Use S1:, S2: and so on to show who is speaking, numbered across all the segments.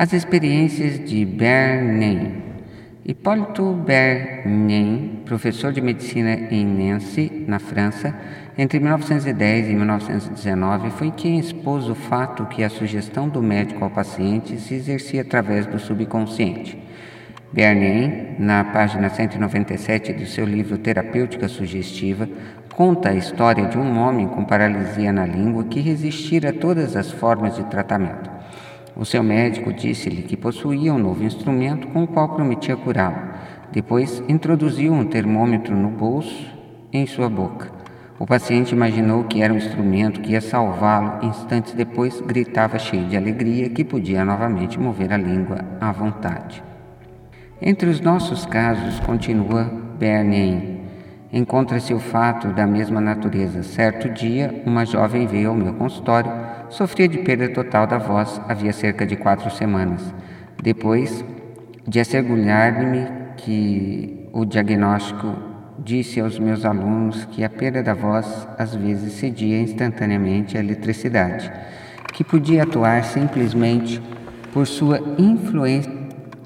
S1: As experiências de Bernheim. Hipólito Bernheim, professor de medicina em Nancy, na França, entre 1910 e 1919, foi quem expôs o fato que a sugestão do médico ao paciente se exercia através do subconsciente. Bernheim, na página 197 do seu livro Terapêutica Sugestiva, conta a história de um homem com paralisia na língua que resistira a todas as formas de tratamento. O seu médico disse-lhe que possuía um novo instrumento com o qual prometia curá-lo. Depois introduziu um termômetro no bolso em sua boca. O paciente imaginou que era um instrumento que ia salvá-lo. Instantes depois, gritava cheio de alegria que podia novamente mover a língua à vontade. Entre os nossos casos, continua Bernheim, encontra-se o fato da mesma natureza. Certo dia, uma jovem veio ao meu consultório, sofria de perda total da voz havia cerca de quatro semanas. Depois de assegurar-me que o diagnóstico disse aos meus alunos que a perda da voz às vezes cedia instantaneamente à eletricidade, que podia atuar simplesmente por sua influência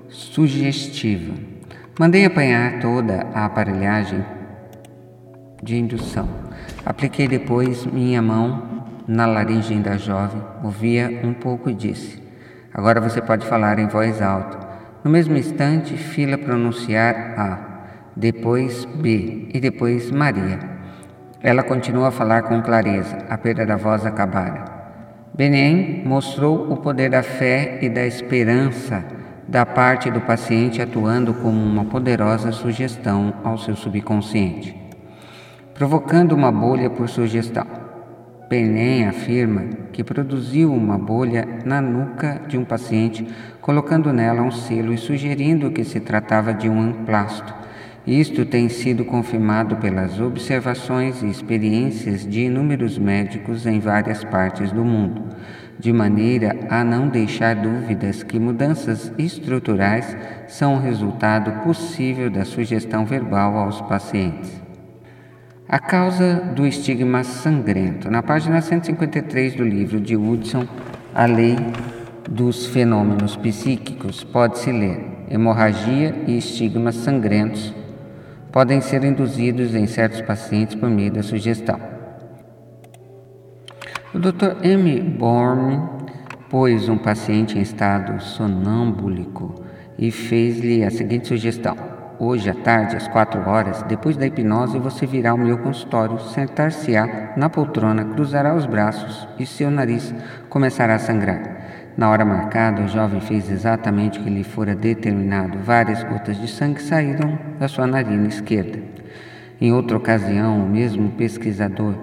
S1: sugestiva. Mandei apanhar toda a aparelhagem de indução. Apliquei depois minha mão na laringe da jovem, ouvia um pouco e disse: Agora você pode falar em voz alta. No mesmo instante, fila pronunciar A, depois B e depois Maria. Ela continuou a falar com clareza, a perda da voz acabara. Benem mostrou o poder da fé e da esperança da parte do paciente atuando como uma poderosa sugestão ao seu subconsciente, provocando uma bolha por sugestão. Penem afirma que produziu uma bolha na nuca de um paciente, colocando nela um selo e sugerindo que se tratava de um emplasto. Isto tem sido confirmado pelas observações e experiências de inúmeros médicos em várias partes do mundo de maneira a não deixar dúvidas que mudanças estruturais são resultado possível da sugestão verbal aos pacientes. A causa do estigma sangrento. Na página 153 do livro de Woodson, A Lei dos Fenômenos Psíquicos, pode-se ler: hemorragia e estigmas sangrentos podem ser induzidos em certos pacientes por meio da sugestão. O Dr. M. Born pôs um paciente em estado sonâmbulico e fez-lhe a seguinte sugestão: Hoje à tarde, às quatro horas, depois da hipnose, você virá ao meu consultório, sentar-se-á na poltrona, cruzará os braços e seu nariz começará a sangrar. Na hora marcada, o jovem fez exatamente o que lhe fora determinado. Várias gotas de sangue saíram da sua narina esquerda. Em outra ocasião, o mesmo pesquisador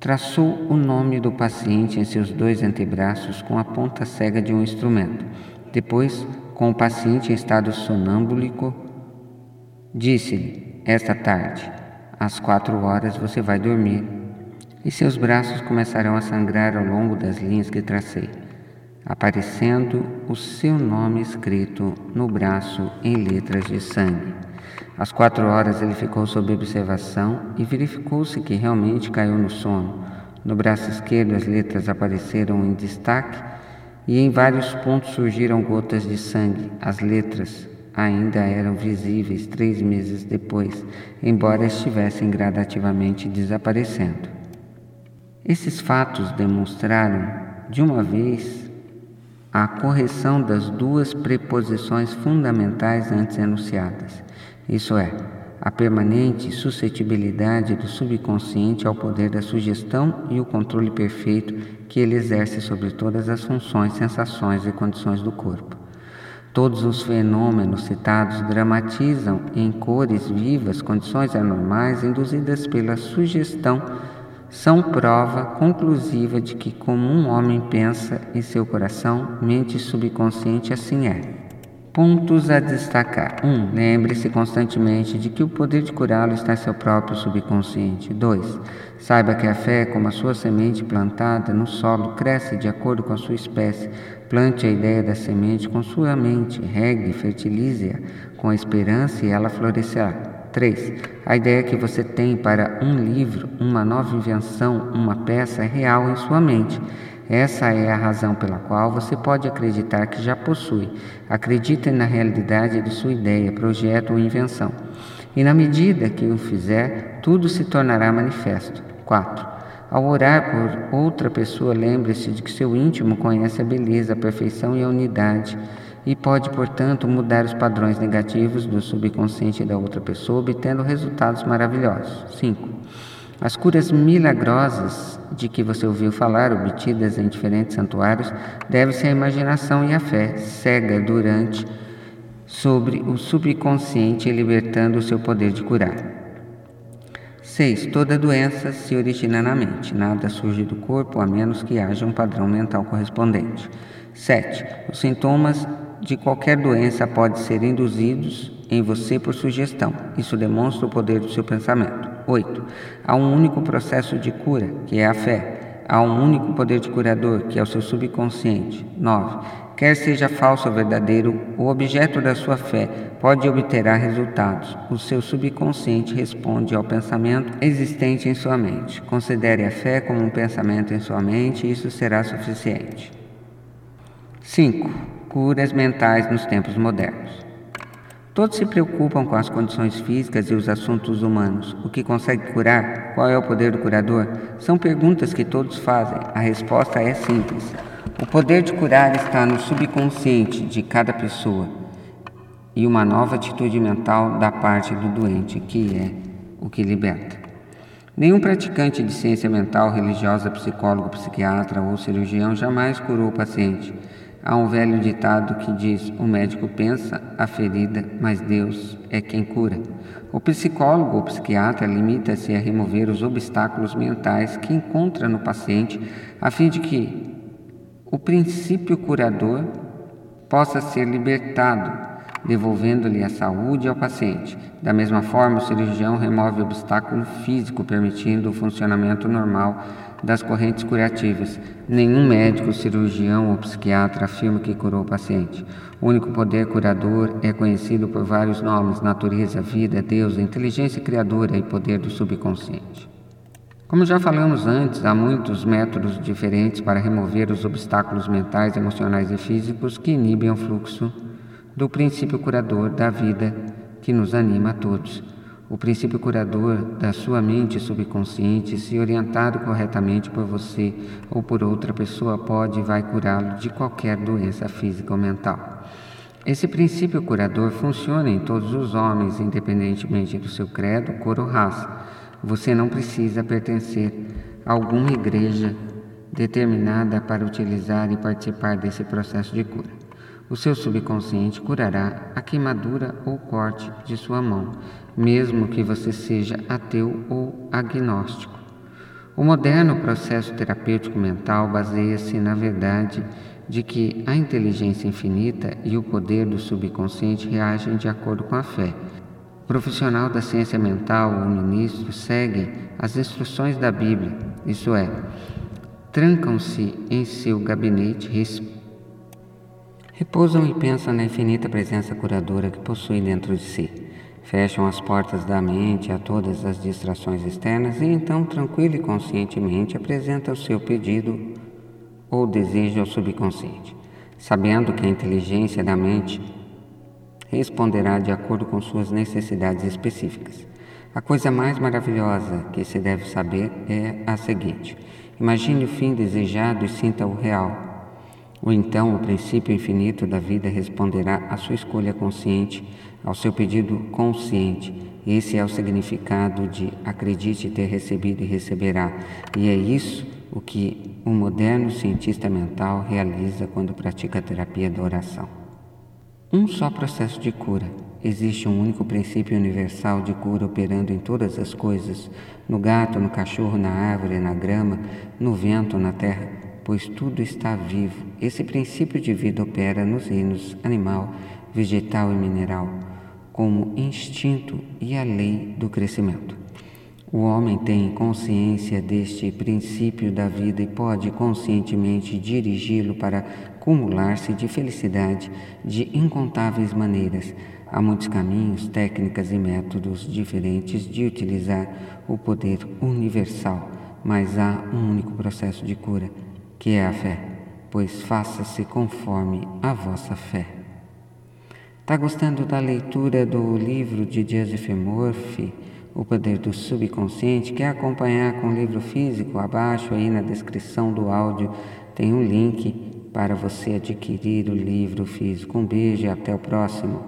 S1: Traçou o nome do paciente em seus dois antebraços com a ponta cega de um instrumento. Depois, com o paciente em estado sonâmbulico, disse-lhe: Esta tarde, às quatro horas, você vai dormir. E seus braços começarão a sangrar ao longo das linhas que tracei, aparecendo o seu nome escrito no braço em letras de sangue. Às quatro horas ele ficou sob observação e verificou-se que realmente caiu no sono. No braço esquerdo as letras apareceram em destaque e em vários pontos surgiram gotas de sangue. As letras ainda eram visíveis três meses depois, embora estivessem gradativamente desaparecendo. Esses fatos demonstraram, de uma vez, a correção das duas preposições fundamentais antes enunciadas isso é, a permanente suscetibilidade do subconsciente ao poder da sugestão e o controle perfeito que ele exerce sobre todas as funções, sensações e condições do corpo. Todos os fenômenos citados dramatizam em cores vivas condições anormais induzidas pela sugestão, são prova conclusiva de que, como um homem pensa em seu coração, mente subconsciente assim é. Pontos a destacar: 1. Um, Lembre-se constantemente de que o poder de curá-lo está em seu próprio subconsciente. 2. Saiba que a fé, como a sua semente plantada no solo, cresce de acordo com a sua espécie. Plante a ideia da semente com sua mente, regue, fertilize-a com a esperança e ela florescerá. 3. A ideia que você tem para um livro, uma nova invenção, uma peça é real em sua mente. Essa é a razão pela qual você pode acreditar que já possui. Acredite na realidade de sua ideia, projeto ou invenção. E na medida que o fizer, tudo se tornará manifesto. 4. Ao orar por outra pessoa, lembre-se de que seu íntimo conhece a beleza, a perfeição e a unidade e pode, portanto, mudar os padrões negativos do subconsciente da outra pessoa, obtendo resultados maravilhosos. 5. As curas milagrosas de que você ouviu falar, obtidas em diferentes santuários, devem-se à imaginação e à fé cega durante sobre o subconsciente, libertando o seu poder de curar. 6. Toda doença se origina na mente. Nada surge do corpo a menos que haja um padrão mental correspondente. 7. Os sintomas de qualquer doença podem ser induzidos em você por sugestão. Isso demonstra o poder do seu pensamento. 8. Há um único processo de cura, que é a fé. Há um único poder de curador, que é o seu subconsciente. 9. Quer seja falso ou verdadeiro, o objeto da sua fé pode obter resultados. O seu subconsciente responde ao pensamento existente em sua mente. Considere a fé como um pensamento em sua mente e isso será suficiente. 5. Curas mentais nos tempos modernos. Todos se preocupam com as condições físicas e os assuntos humanos. O que consegue curar? Qual é o poder do curador? São perguntas que todos fazem. A resposta é simples. O poder de curar está no subconsciente de cada pessoa e uma nova atitude mental da parte do doente, que é o que liberta. Nenhum praticante de ciência mental, religiosa, psicólogo, psiquiatra ou cirurgião jamais curou o paciente. Há um velho ditado que diz: o médico pensa a ferida, mas Deus é quem cura. O psicólogo ou psiquiatra limita-se a remover os obstáculos mentais que encontra no paciente, a fim de que o princípio curador possa ser libertado devolvendo-lhe a saúde ao paciente. Da mesma forma, o cirurgião remove o obstáculo físico, permitindo o funcionamento normal das correntes curativas. Nenhum médico, cirurgião ou psiquiatra afirma que curou o paciente. O único poder curador é conhecido por vários nomes: natureza, vida, Deus, inteligência criadora e poder do subconsciente. Como já falamos antes, há muitos métodos diferentes para remover os obstáculos mentais, emocionais e físicos que inibem o fluxo do princípio curador da vida que nos anima a todos. O princípio curador da sua mente subconsciente, se orientado corretamente por você ou por outra pessoa, pode e vai curá-lo de qualquer doença física ou mental. Esse princípio curador funciona em todos os homens, independentemente do seu credo, cor ou raça. Você não precisa pertencer a alguma igreja determinada para utilizar e participar desse processo de cura. O seu subconsciente curará a queimadura ou corte de sua mão, mesmo que você seja ateu ou agnóstico. O moderno processo terapêutico mental baseia-se na verdade de que a inteligência infinita e o poder do subconsciente reagem de acordo com a fé. O profissional da ciência mental ou ministro seguem as instruções da Bíblia, isso é, trancam-se em seu gabinete, Repousam e pensam na infinita presença curadora que possuem dentro de si. Fecham as portas da mente a todas as distrações externas e então, tranquilo e conscientemente, apresenta o seu pedido ou desejo ao subconsciente, sabendo que a inteligência da mente responderá de acordo com suas necessidades específicas. A coisa mais maravilhosa que se deve saber é a seguinte: imagine o fim desejado e sinta o real ou então o princípio infinito da vida responderá à sua escolha consciente, ao seu pedido consciente. Esse é o significado de acredite ter recebido e receberá. E é isso o que o moderno cientista mental realiza quando pratica a terapia da oração. Um só processo de cura. Existe um único princípio universal de cura operando em todas as coisas: no gato, no cachorro, na árvore, na grama, no vento, na terra pois tudo está vivo. Esse princípio de vida opera nos reinos animal, vegetal e mineral, como instinto e a lei do crescimento. O homem tem consciência deste princípio da vida e pode conscientemente dirigi-lo para acumular-se de felicidade de incontáveis maneiras. Há muitos caminhos, técnicas e métodos diferentes de utilizar o poder universal, mas há um único processo de cura que é a fé, pois faça-se conforme a vossa fé. Está gostando da leitura do livro de Joseph Murphy, O Poder do Subconsciente? Quer acompanhar com o livro físico? Abaixo aí na descrição do áudio tem um link para você adquirir o livro físico. Um beijo e até o próximo.